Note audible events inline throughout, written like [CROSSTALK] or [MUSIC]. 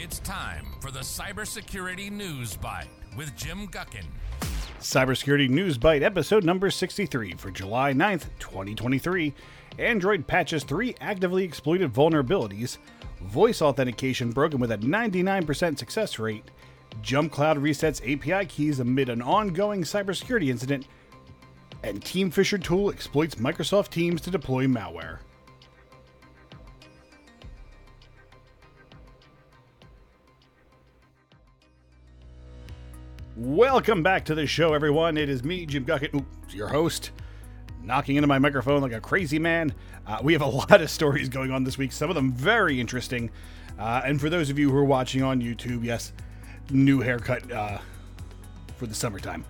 It's time for the Cybersecurity News Bite with Jim Guckin. Cybersecurity News Bite, episode number 63 for July 9th, 2023. Android patches three actively exploited vulnerabilities, voice authentication broken with a 99% success rate, JumpCloud resets API keys amid an ongoing cybersecurity incident, and Team Fisher tool exploits Microsoft Teams to deploy malware. Welcome back to the show, everyone. It is me, Jim Guckin, your host, knocking into my microphone like a crazy man. Uh, we have a [LAUGHS] lot of stories going on this week, some of them very interesting. Uh, and for those of you who are watching on YouTube, yes, new haircut uh, for the summertime.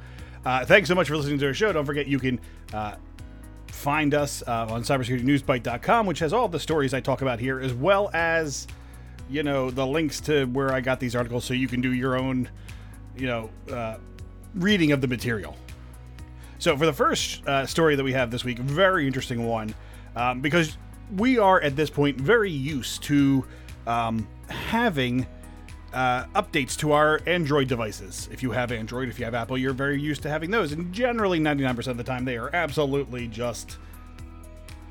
Uh, thanks so much for listening to our show. Don't forget you can uh, find us uh, on cybersecuritynewsbite.com, which has all the stories I talk about here, as well as you know the links to where I got these articles, so you can do your own you know uh, reading of the material. So for the first uh, story that we have this week, very interesting one, um, because we are at this point very used to um, having uh, updates to our Android devices. If you have Android, if you have Apple, you're very used to having those. And generally, 99% of the time, they are absolutely just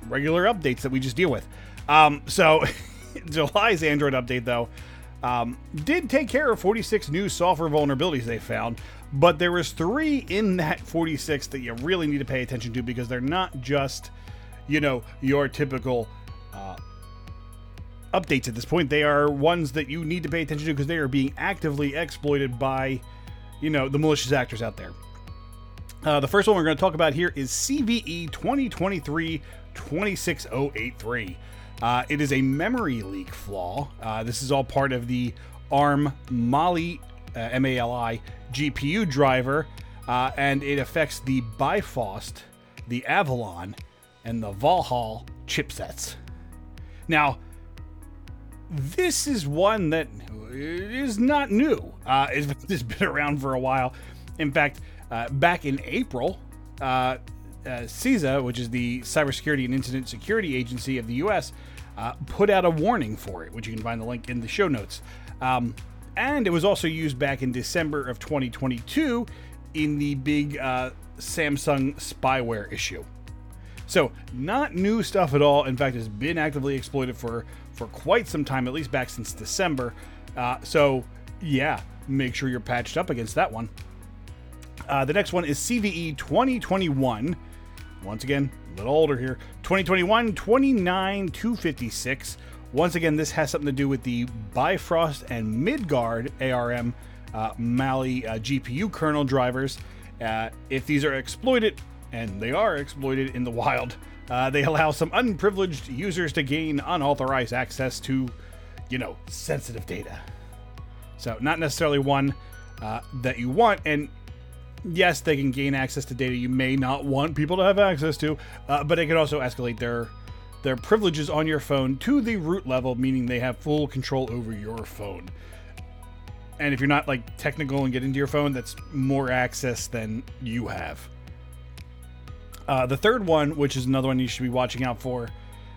regular updates that we just deal with. Um, so, [LAUGHS] July's Android update, though, um, did take care of 46 new software vulnerabilities they found, but there was three in that 46 that you really need to pay attention to because they're not just, you know, your typical uh, updates at this point. They are ones that you need to pay attention to because they are being actively exploited by, you know, the malicious actors out there. Uh, the first one we're going to talk about here is CVE 2023 26083. Uh, it is a memory leak flaw. Uh, this is all part of the ARM Mali, uh, M-A-L-I, GPU driver, uh, and it affects the Bifrost, the Avalon, and the Valhalla chipsets. Now, this is one that is not new. Uh, it's, [LAUGHS] it's been around for a while. In fact, uh, back in April, uh, CISA, which is the Cybersecurity and Incident Security Agency of the U.S., uh, put out a warning for it, which you can find the link in the show notes. Um, and it was also used back in December of 2022 in the big uh, Samsung spyware issue. So, not new stuff at all. In fact, it's been actively exploited for for quite some time, at least back since December. Uh, so, yeah, make sure you're patched up against that one. Uh, the next one is CVE 2021. Once again, a little older here. 2021 29 256. Once again, this has something to do with the Bifrost and Midgard ARM uh, Mali uh, GPU kernel drivers. Uh, if these are exploited, and they are exploited in the wild, uh, they allow some unprivileged users to gain unauthorized access to, you know, sensitive data. So, not necessarily one uh, that you want. And yes, they can gain access to data you may not want people to have access to, uh, but it can also escalate their their privileges on your phone to the root level, meaning they have full control over your phone. And if you're not like technical and get into your phone, that's more access than you have. Uh, the third one, which is another one you should be watching out for,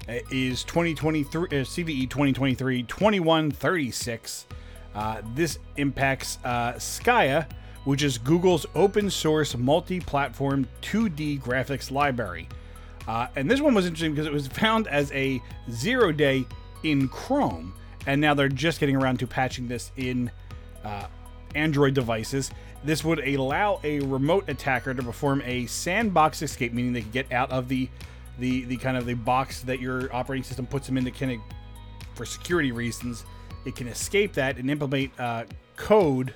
uh, is 2023 uh, CVE 2023 2136. Uh, this impacts uh, Skia, which is Google's open source multi platform 2D graphics library. Uh, and this one was interesting because it was [LAUGHS] found as a zero day in Chrome, and now they're just getting around to patching this in uh, Android devices. This would allow a remote attacker to perform a sandbox escape, meaning they could get out of the the the kind of the box that your operating system puts them in to kind of for security reasons. It can escape that and implement uh, code,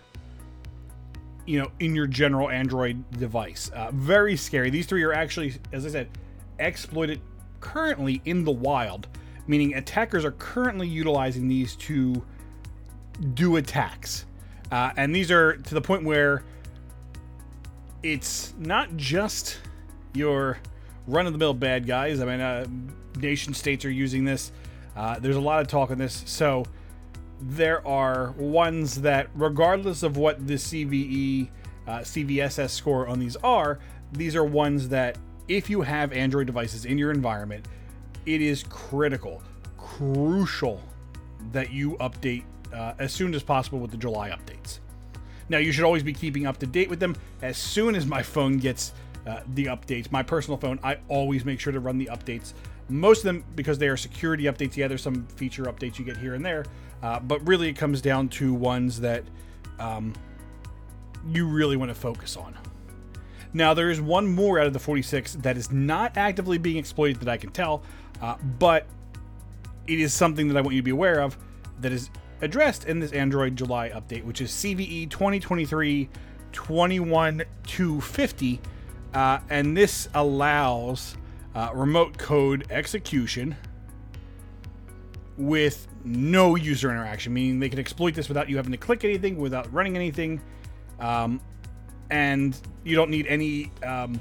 you know, in your general Android device. Uh, very scary. These three are actually, as I said, exploited currently in the wild, meaning attackers are currently utilizing these to do attacks. Uh, and these are to the point where it's not just your run of the mill bad guys. I mean, uh, nation states are using this. Uh, there's a lot of talk on this. So there are ones that, regardless of what the CVE, uh, CVSS score on these are, these are ones that, if you have Android devices in your environment, it is critical, crucial that you update uh, as soon as possible with the July updates. Now, you should always be keeping up to date with them. As soon as my phone gets uh, the updates, my personal phone, I always make sure to run the updates. Most of them because they are security updates. Yeah, there's some feature updates you get here and there, uh, but really it comes down to ones that um, you really want to focus on. Now, there is one more out of the 46 that is not actively being exploited that I can tell, uh, but it is something that I want you to be aware of that is addressed in this Android July update, which is CVE 2023 21250. Uh, and this allows uh, remote code execution with no user interaction, meaning they can exploit this without you having to click anything, without running anything. Um, and you don't need any um,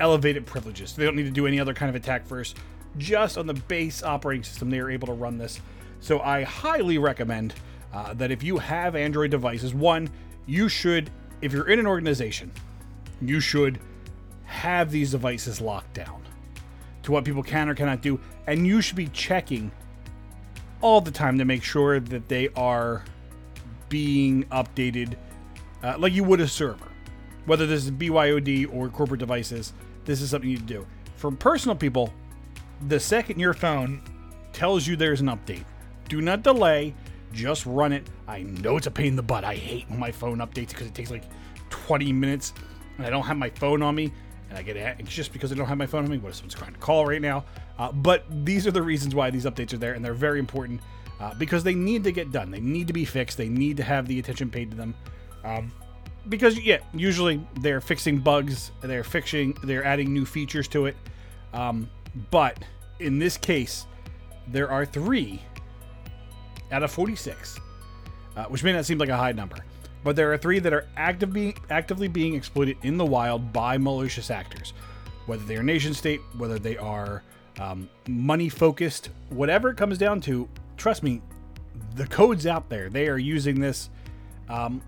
elevated privileges. They don't need to do any other kind of attack first. Just on the base operating system, they are able to run this. So I highly recommend uh, that if you have Android devices, one, you should, if you're in an organization, you should have these devices locked down to what people can or cannot do. And you should be checking all the time to make sure that they are being updated uh, like you would a server. Whether this is BYOD or corporate devices, this is something you do. For personal people, the second your phone tells you there's an update, do not delay, just run it. I know it's a pain in the butt. I hate when my phone updates because it takes like 20 minutes and I don't have my phone on me and I get anxious just because I don't have my phone on me. What if someone's trying to call right now? Uh, but these are the reasons why these updates are there, and they're very important uh, because they need to get done. They need to be fixed. They need to have the attention paid to them. Um, because yeah, usually they're fixing bugs, they're fixing, they're adding new features to it. Um, but in this case, there are three out of 46, uh, which may not seem like a high number, but there are three that are actively actively being exploited in the wild by malicious actors, whether they are nation state, whether they are um, money focused, whatever it comes down to. Trust me, the code's out there. They are using this, um,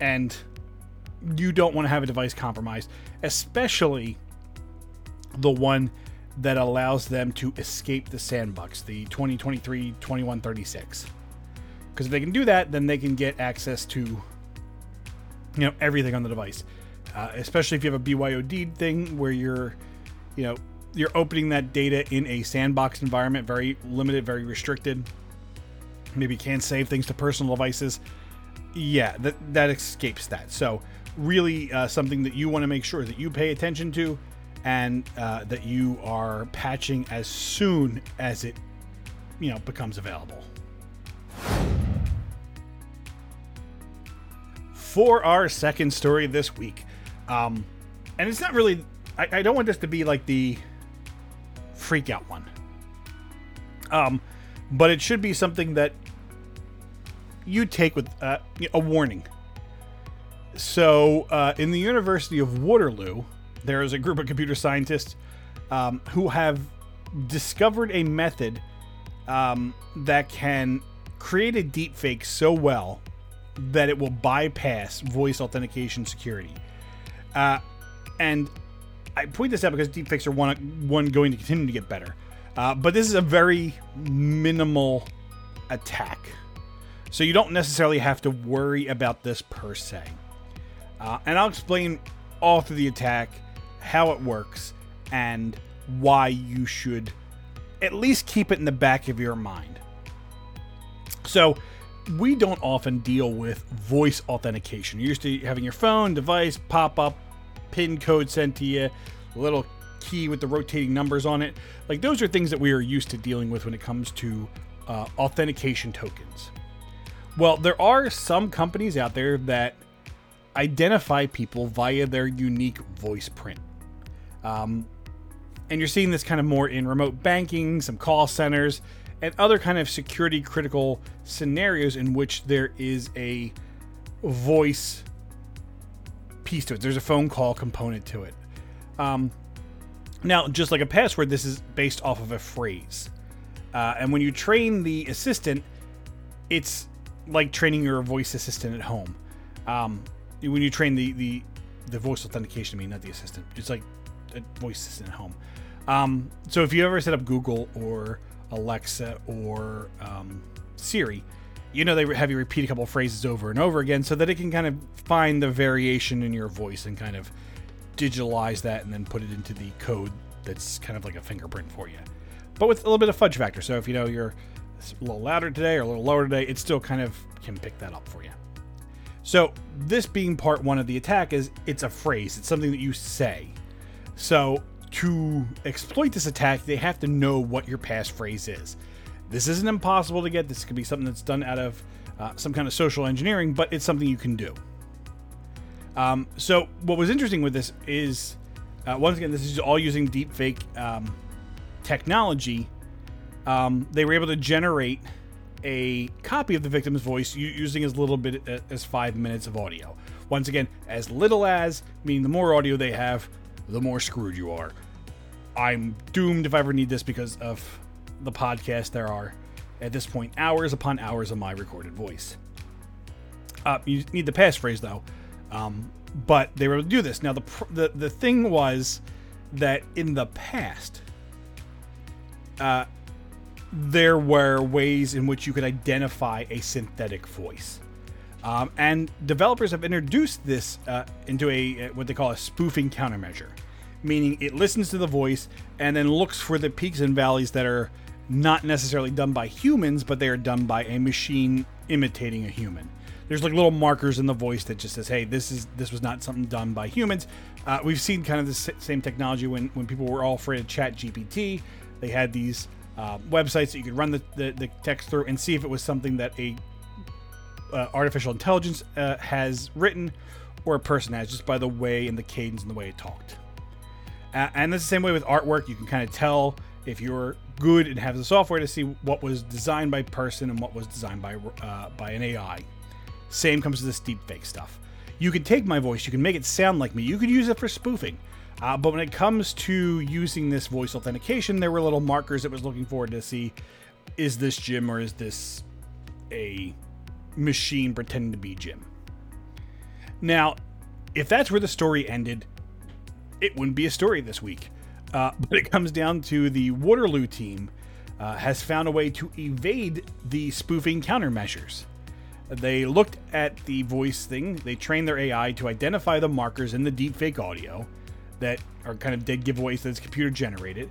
and you don't want to have a device compromised, especially the one that allows them to escape the sandbox, the 2023 2136. Because if they can do that, then they can get access to you know everything on the device. Uh, especially if you have a BYOD thing where you're, you know, you're opening that data in a sandbox environment, very limited, very restricted. Maybe you can't save things to personal devices. Yeah, that that escapes that. So really uh, something that you want to make sure that you pay attention to and uh, that you are patching as soon as it you know becomes available for our second story this week. Um, and it's not really I, I don't want this to be like the freak out one. Um, but it should be something that you take with uh, a warning. So, uh, in the University of Waterloo, there is a group of computer scientists um, who have discovered a method um, that can create a deepfake so well that it will bypass voice authentication security. Uh, and I point this out because deepfakes are one, one going to continue to get better. Uh, but this is a very minimal attack. So you don't necessarily have to worry about this per se. Uh, and I'll explain all through the attack how it works and why you should at least keep it in the back of your mind. So, we don't often deal with voice authentication. You're used to having your phone device pop up, pin code sent to you, little key with the rotating numbers on it. Like, those are things that we are used to dealing with when it comes to uh, authentication tokens. Well, there are some companies out there that identify people via their unique voice print. Um, and you're seeing this kind of more in remote banking, some call centers, and other kind of security critical scenarios in which there is a voice piece to it. There's a phone call component to it. Um, now, just like a password, this is based off of a phrase. Uh, and when you train the assistant, it's like training your voice assistant at home. Um, when you train the the the voice authentication, I mean, not the assistant. It's like a voice assistant at home. Um, so if you ever set up Google or Alexa or um, Siri, you know they have you repeat a couple phrases over and over again so that it can kind of find the variation in your voice and kind of digitalize that and then put it into the code that's kind of like a fingerprint for you. But with a little bit of fudge factor so if you know you're a little louder today or a little lower today it still kind of can pick that up for you. So this being part one of the attack is it's a phrase. It's something that you say. So to exploit this attack they have to know what your passphrase is this isn't impossible to get. This could be something that's done out of uh, some kind of social engineering, but it's something you can do. Um, so, what was interesting with this is, uh, once again, this is all using deepfake um, technology. Um, they were able to generate a copy of the victim's voice using as little bit uh, as five minutes of audio. Once again, as little as, meaning the more audio they have, the more screwed you are. I'm doomed if I ever need this because of the podcast, there are at this point hours upon hours of my recorded voice. Uh, you need the passphrase though, um, but they were able to do this. Now the the the thing was that in the past, uh, there were ways in which you could identify a synthetic voice. Um, and developers have introduced this uh, into a what they call a spoofing countermeasure, meaning it listens to the voice and then looks for the peaks and valleys that are not necessarily done by humans, but they are done by a machine imitating a human. There's like little markers in the voice that just says, "Hey, this is this was not something done by humans." Uh, we've seen kind of the same technology when when people were all afraid of Chat GPT. They had these uh, websites that you could run the, the, the, text through and see if it was something that a uh, artificial intelligence uh, has written or a person has, just by the way and the cadence and the way it talked. And that's the same way with artwork. You can kind of tell if you're good and have the software to see what was designed by person and what was designed by uh, by an AI. Same comes to this deepfake stuff. You can take my voice, you can make it sound like me, you could use it for spoofing. Uh, but when it comes to using this voice authentication, there were little markers it was looking for to see is this Jim or is this a machine pretending to be Jim? Now, if that's where the story ended, it wouldn't be a story this week. Uh, [LAUGHS] but it comes down to the Waterloo team uh, has found a way to evade the spoofing countermeasures. They looked at the voice thing, they trained their AI to identify the markers in the deepfake audio that are kind of dead giveaways that it's computer generated,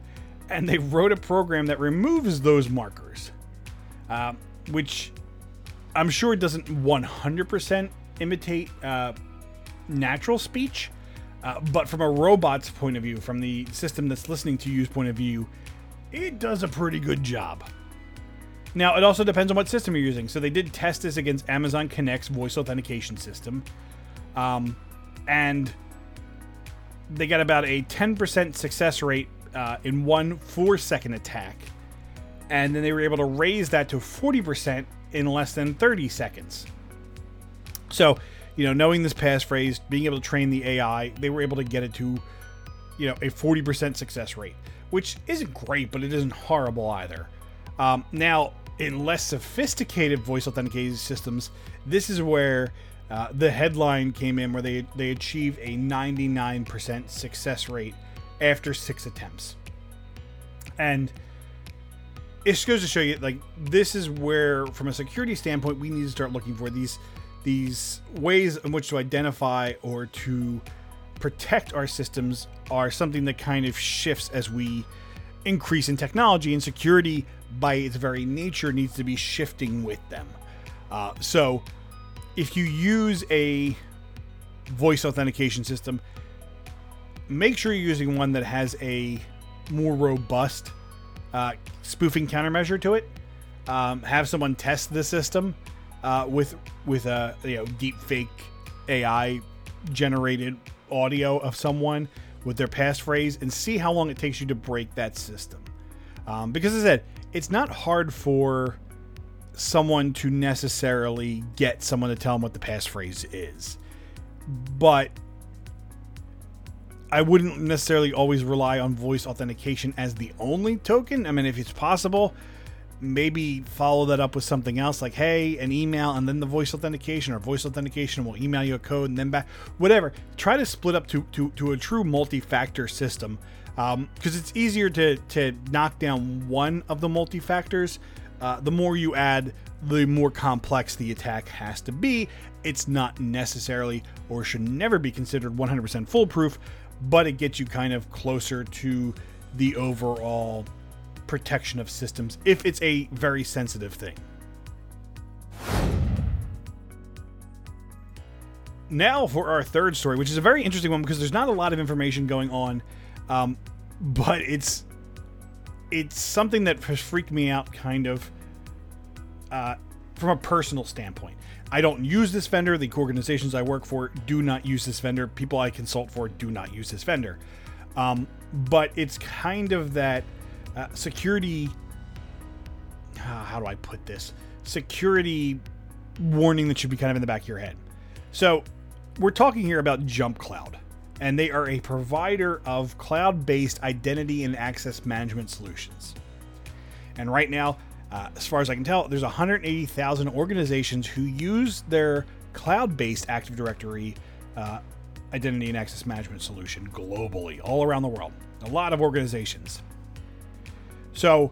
and they wrote a program that removes those markers, uh, which I'm sure doesn't 100% imitate uh, natural speech, uh, but from a robot's point of view, from the system that's listening to you's point of view, it does a pretty good job. Now, it also depends on what system you're using. So they did test this against Amazon Connect's voice authentication system. Um, and they got about a 10% success rate uh, in one four second attack. And then they were able to raise that to 40% in less than 30 seconds. So you know, knowing this passphrase, being able to train the AI, they were able to get it to, you know, a 40% success rate, which isn't great, but it isn't horrible either. Um, now, in less sophisticated voice authentication systems, this is where uh, the headline came in where they they achieve a 99% success rate after six attempts, and it just goes to show you like this is where, from a security standpoint, we need to start looking for these these ways in which to identify or to protect our systems are something that kind of shifts as we increase in technology and security by its very nature needs to be shifting with them. Uh, so if you use a voice authentication system make sure you're using one that has a more robust uh, spoofing countermeasure to it. Um, have someone test the system uh, with with a you know deep fake AI generated audio of someone with their passphrase and see how long it takes you to break that system. Um, because as I said, it's not hard for someone to necessarily get someone to tell them what the passphrase is, but I wouldn't necessarily always rely on voice authentication as the only token. I mean, if it's possible, maybe follow that up with something else like hey an email and then the voice authentication or voice authentication will email you a code and then back whatever try to split up to to, to a true multi-factor system because um, it's easier to to knock down one of the multi-factors uh, the more you add, the more complex the attack has to be. It's not necessarily or should never be considered 100% foolproof, but it gets you kind of closer to the overall protection of systems if it's a very sensitive thing. Now for our third story, which is a very interesting one because there's not a lot of information going on, um, but it's it's something that has freaked me out kind of uh, from a personal standpoint. I don't use this vendor. The organizations I work for do not use this vendor. People I consult for do not use this vendor. Um, but it's kind of that uh, security. Uh, how do I put this? Security warning that should be kind of in the back of your head. So, we're talking here about JumpCloud, and they are a provider of cloud based identity and access management solutions. And right now, uh, as far as I can tell, there's 180,000 organizations who use their cloud-based Active Directory uh, identity and access management solution globally, all around the world. A lot of organizations. So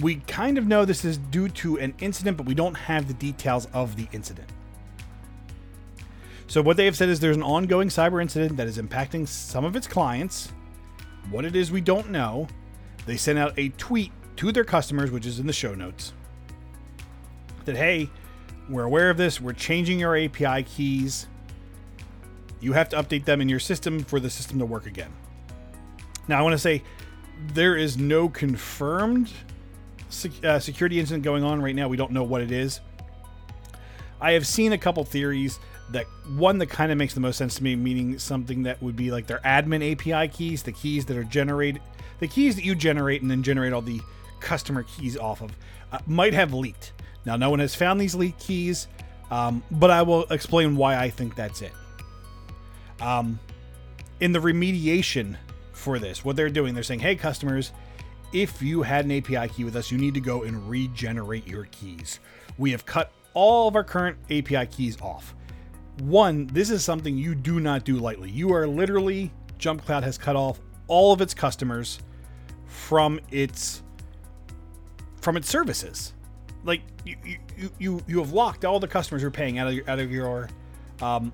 we kind of know this is due to an incident, but we don't have the details of the incident. So what they have said is there's an ongoing cyber incident that is impacting some of its clients. What it is, we don't know. They sent out a tweet to their customers, which is in the show notes, that hey, we're aware of this. We're changing your API keys. You have to update them in your system for the system to work again. Now, I want to say there is no confirmed sec- uh, security incident going on right now. We don't know what it is. I have seen a couple theories that one that kind of makes the most sense to me, meaning something that would be like their admin API keys, the keys that are generated, the keys that you generate and then generate all the customer keys off of, uh, might have leaked. Now, no one has found these leaked keys, um, but I will explain why I think that's it. Um, in the remediation for this, what they're doing, they're saying, hey, customers, if you had an API key with us, you need to go and regenerate your keys. We have cut all of our current API keys off. One, this is something you do not do lightly. You are literally, JumpCloud has cut off all of its customers from its from its services. Like you, you, you, you have locked all the customers who are paying out of your, out of your, um,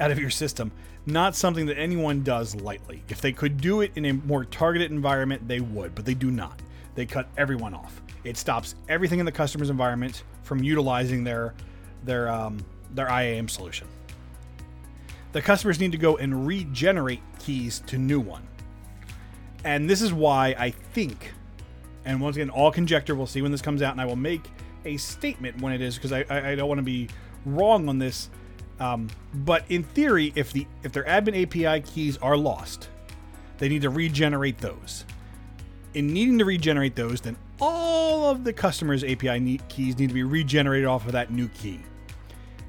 out of your system. Not something that anyone does lightly. If they could do it in a more targeted environment, they would, but they do not. They cut everyone off. It stops everything in the customer's environment from utilizing their their um, their IAM solution. The customers need to go and regenerate keys to new one. And this is why I think and once again, all conjecture. We'll see when this comes out, and I will make a statement when it is because I, I, I, don't want to be wrong on this. Um, but in theory, if the if their admin API keys are lost, they need to regenerate those. In needing to regenerate those, then all of the customer's API need, keys need to be regenerated off of that new key.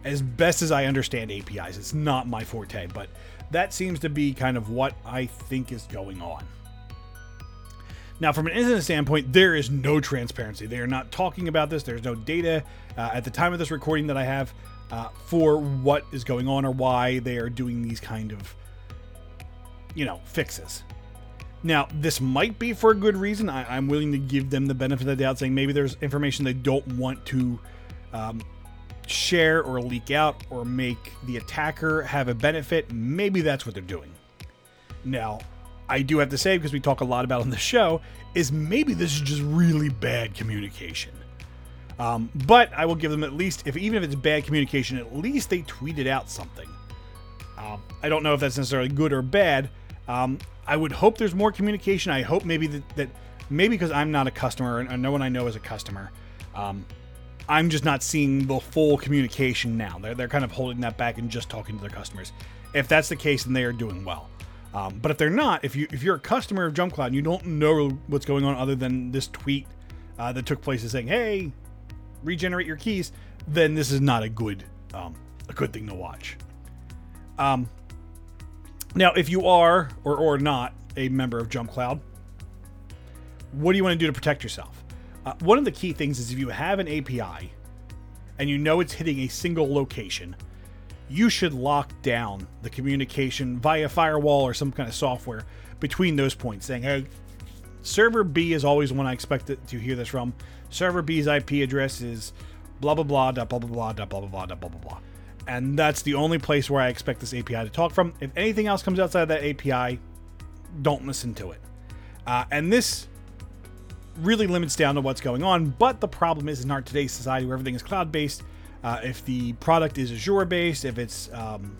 As best as I understand APIs, it's not my forte, but that seems to be kind of what I think is going on. Now, from an incident standpoint, there is no transparency. They are not talking about this. There's no data uh, at the time of this recording that I have uh, for what is going on or why they are doing these kind of, you know, fixes. Now, this might be for a good reason. I, am willing to give them the benefit of the doubt, saying maybe there's information they don't want to um, share or leak out or make the attacker have a benefit. Maybe that's what they're doing. Now, I do have to say, because we talk a lot about on the show, is maybe this is just really bad communication. Um, but I will give them at least, if even if it's bad communication, at least they tweeted out something. Um, I don't know if that's necessarily good or bad. Um, I would hope there's more communication. I hope maybe that, that maybe because I'm not a customer and no one I know is a customer, um, I'm just not seeing the full communication now. They're, they're kind of holding that back and just talking to their customers. If that's the case, then they are doing well. Um, but if they're not, if you if you're a customer of JumpCloud and you don't know what's going on other than this tweet uh, that took place is saying, "Hey, regenerate your keys," then this is not a good um, a good thing to watch. Um, now, if you are or or not a member of JumpCloud, what do you want to do to protect yourself? Uh, one of the key things is if you have an API and you know it's hitting a single location you should lock down the communication via firewall or some kind of software between those points, saying, hey, server B is always one I expect to hear this from. Server B's IP address is blah blah blah dot blah blah blah dot blah blah blah blah blah blah. And that's the only place where I expect this API to talk from. If anything else comes outside of that API, don't listen to it. Uh, and this really limits down to what's going on. But the problem is in our today's society where everything is cloud based, uh, if the product is Azure based, if it's um,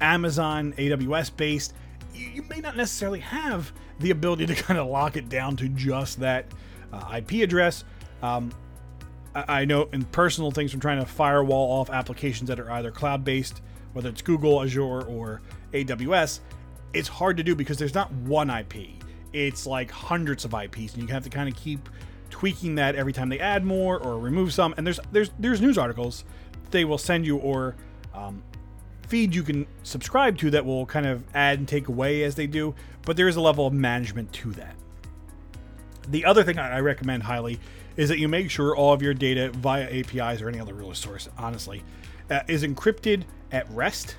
Amazon AWS based, you, you, may not necessarily have the ability to [LAUGHS] kind of lock it down to just that uh, IP address. Um, I, know in personal things from trying to firewall off applications that are either cloud based, whether it's Google, Azure, or AWS, it's hard to do because there's not one IP. It's like hundreds of IPs, and you have to kind of keep tweaking that every time they add more or remove some. And there's there's there's news articles they will send you or um, feed you can subscribe to that will kind of add and take away as they do. But there is a level of management to that. The other thing I recommend highly is that you make sure all of your data via APIs or any other real source, honestly, uh, is encrypted at rest,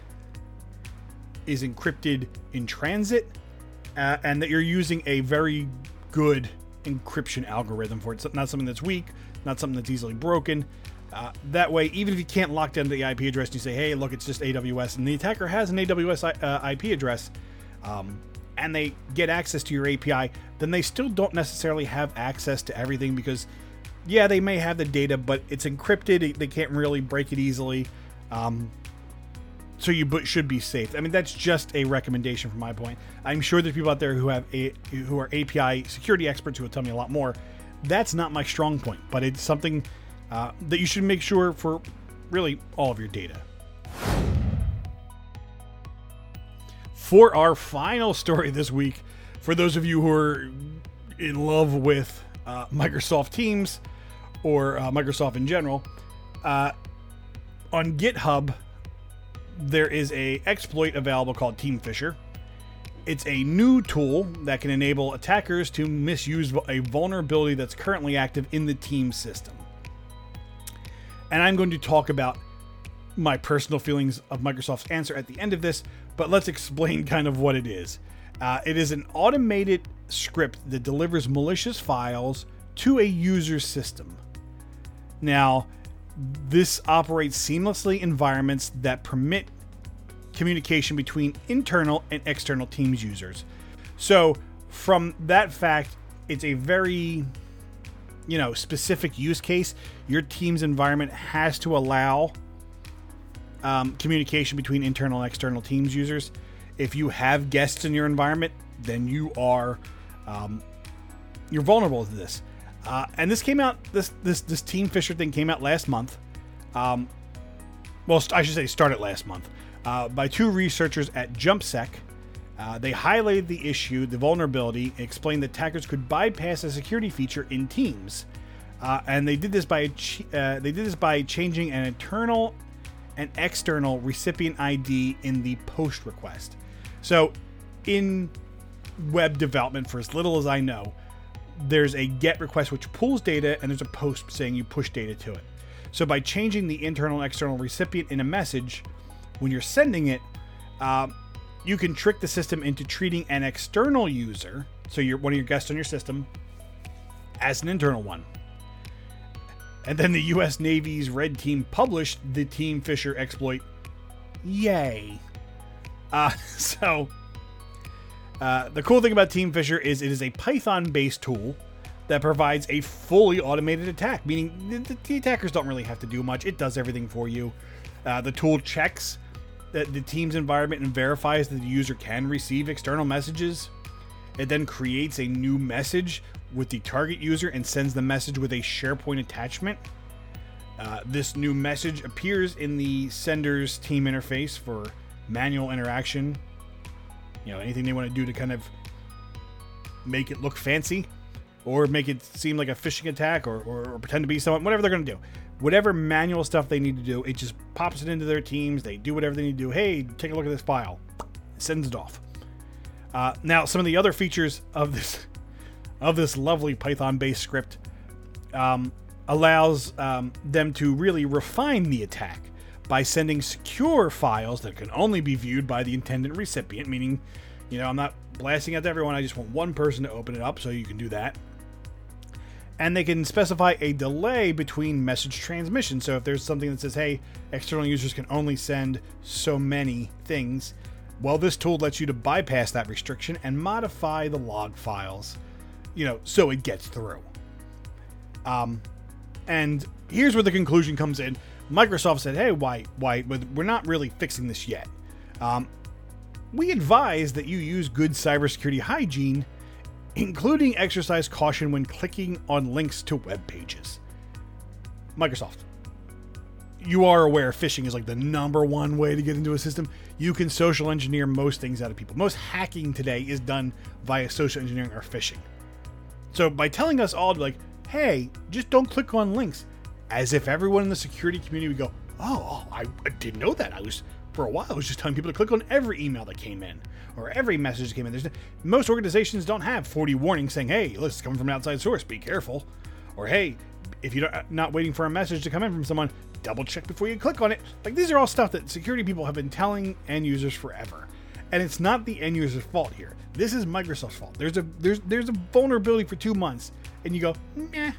is encrypted in transit, uh, and that you're using a very good encryption algorithm for it. Not something that's weak, not something that's easily broken. Uh, that way, even if you can't lock down the IP address and you say, hey, look, it's just AWS, and the attacker has an AWS uh, IP address, um, and they get access to your API, then they still don't necessarily have access to everything because, yeah, they may have the data, but it's encrypted. They can't really break it easily. Um, so you should be safe. I mean, that's just a recommendation from my point. I'm sure there's people out there who have a, who are API security experts who will tell me a lot more. That's not my strong point, but it's something uh, that you should make sure for really all of your data. For our final story this week, for those of you who are in love with uh, Microsoft Teams or uh, Microsoft in general, uh, on GitHub there is a exploit available called Teamfisher. It's a new tool that can enable attackers to misuse a vulnerability that's currently active in the team system. And I'm going to talk about my personal feelings of Microsoft's answer at the end of this, but let's explain [LAUGHS] kind of what it is. Uh, it is an automated script that delivers malicious files to a user's system. Now, this operates seamlessly environments that permit communication between internal and external Teams users. So, from that fact, it's a very you know specific use case. Your Teams environment has to allow um, communication between internal and external Teams users. If you have guests in your environment, then you are um, you're vulnerable to this. Uh, and this came out this this this Team Fisher thing came out last month. Um, well, I should say started last month uh, by two researchers at JumpSec. Uh, they highlighted the issue, the vulnerability, explained that attackers could bypass a security feature in Teams, uh, and they did this by uh, they did this by changing an internal and external recipient ID in the post request. So, in web development, for as little as I know, there's a GET request which pulls data, and there's a POST saying you push data to it. So by changing the internal and external recipient in a message, when you're sending it, uh, you can trick the system into treating an external user, so you're one of your guests on your system, as an internal one. And then the U.S. Navy's Red Team published the Team Fisher exploit. Yay! Uh, [LAUGHS] so uh, the cool thing about Team Fisher is it is a Python based tool that provides a fully automated attack, meaning the, the, attackers don't really have to do much. It does everything for you. Uh, the tool checks that the team's environment and verifies that the user can receive external messages. It then creates a new message with the target user and sends the message with a SharePoint attachment. Uh, this new message appears in the sender's team interface for manual interaction you know anything they want to do to kind of make it look fancy or make it seem like a phishing attack or, or, or pretend to be someone whatever they're going to do. Whatever manual stuff they need to do it just pops it into their teams they do whatever they need to do. Hey take a look at this file. Sends it off. Uh, now some of the other features of this of this lovely python based script um, allows um, them to really refine the attack by sending secure files that can only be viewed by the intended recipient, meaning, you know, I'm not blasting out to everyone. I just want one person to open it up, so you can do that. And they can specify a delay between message transmission. So if there's something that says, hey, external users can only send so many things, well, this tool lets you to bypass that restriction and modify the log files, you know, so it gets through. Um, and here's where the conclusion comes in. Microsoft said, "Hey, why, why? We're not really fixing this yet. Um, we advise that you use good cybersecurity hygiene, including exercise caution when clicking on links to web pages." Microsoft, you are aware phishing is like the number one way to get into a system. You can social engineer most things out of people. Most hacking today is done via social engineering or phishing. So by telling us all like, hey, just don't click on links, as if everyone in the security community would go, oh, oh, I, I didn't know that. I was for a while I was just telling people to click on every email that came in or every message that came in. There's most organizations don't have 40 warnings saying, "Hey, this is coming from an outside source. Be careful," or "Hey, if you're uh, not waiting for a message to come in from someone, double check before you click on it." Like these are all stuff that security people have been telling end users forever, and it's not the end user's fault here. This is Microsoft's fault. There's a there's there's a vulnerability for two months, and you go, "Meh."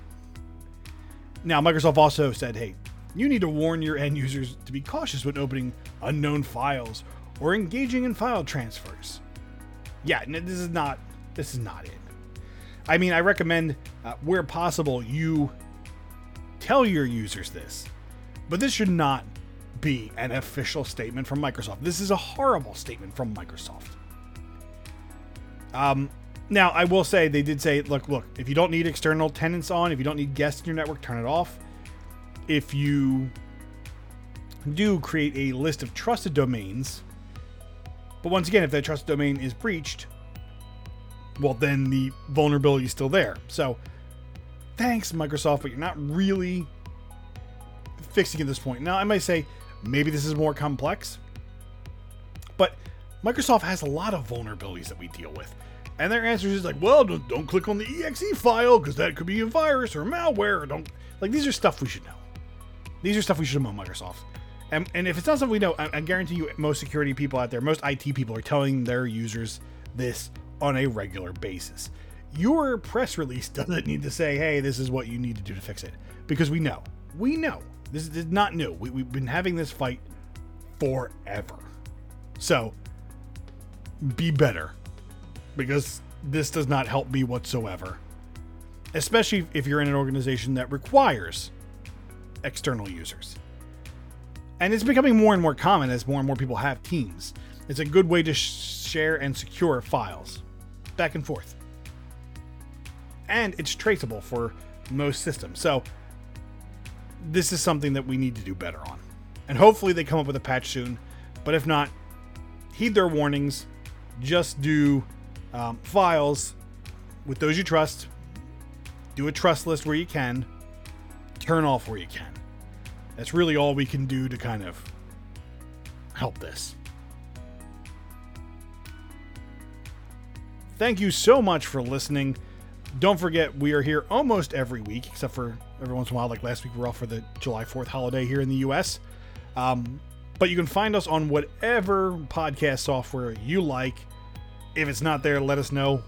Now, Microsoft also said, "Hey, you need to warn your end users to be cautious when opening unknown files or engaging in file transfers. Yeah, this is not this is not it. I mean, I recommend uh, where possible you tell your users this. But this should not be an official statement from Microsoft. This is a horrible statement from Microsoft. Um, now, I will say they did say, look, look, if you don't need external tenants on, if you don't need guests in your network, turn it off if you do create a list of trusted domains, but once again, if that trusted domain is breached, well, then the vulnerability is still there. So, thanks, Microsoft, but you're not really fixing at this point. Now, I might say maybe this is more complex, but Microsoft has a lot of vulnerabilities that we deal with. And their answer is like, well, don't, don't click on the exe file because that could be a virus or malware. Or don't like these are stuff we should know. These are stuff we should know Microsoft. And, and if it's not something we know, I, I guarantee you, most security people out there, most IT people are telling their users this on a regular basis. Your press release [LAUGHS] doesn't need to say, hey, this is what you need to do to fix it. Because we know. We know. This is not new. We, we've been having this fight forever. So, be better. Because this does not help me whatsoever. Especially if you're in an organization that requires external users. And it's becoming more and more common as more and more people have Teams. It's a good way to sh- share and secure files back and forth. And it's traceable for most systems. So, this is something that we need to do better on. And hopefully, they come up with a patch soon. But if not, heed their warnings. Just do um, files with those you trust. Do a trust list where you can. Turn off where you can. That's really all we can do to kind of help this. Thank you so much for listening. Don't forget, we are here almost every week, except for every once in a while, like last week, we're off for the July 4th holiday here in the US. Um, but you can find us on whatever podcast software you like. If it's not there, let us know.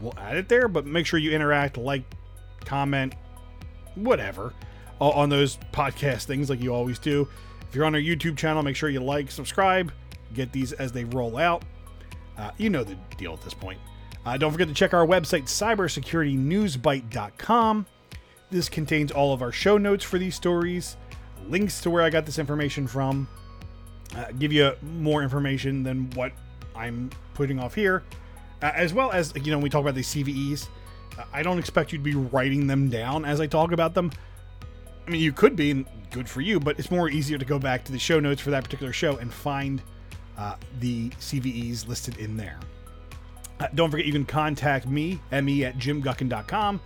We'll add it there, but make sure you interact, like, comment, whatever on those podcast things like you always do. If you're on our YouTube channel, make sure you like, subscribe, get these as they roll out. Uh, you know the deal at this point. Uh, don't forget to check our website, cybersecurity.newsbite.com. This contains all of our show notes for these stories, links to where I got this information from, uh, give you more information than what I'm putting off here, uh, as well as, you know, we talk about these CVEs. I don't expect you to be writing them down as I talk about them. I mean, you could be, and good for you, but it's more easier to go back to the show notes for that particular show and find uh, the CVEs listed in there. Uh, don't forget, you can contact me, me at jimguckin.com.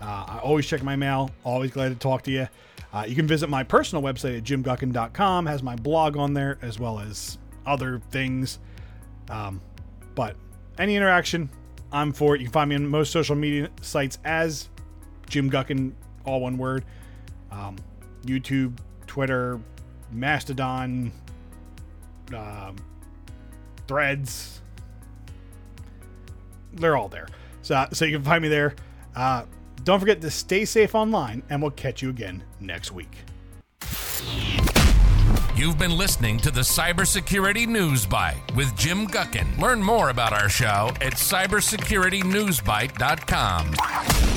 Uh, I always check my mail. Always glad to talk to you. Uh, you can visit my personal website at jimguckin.com. Has my blog on there as well as other things. Um, but any interaction, I'm for it. You can find me on most social media sites as Jim Guckin, all one word um, YouTube, Twitter, Mastodon, uh, Threads, they're all there. So, so you can find me there. Uh, don't forget to stay safe online, and we'll catch you again next week. You've been listening to the Cybersecurity News Bite with Jim Guckin. Learn more about our show at cybersecurity.newsbite.com.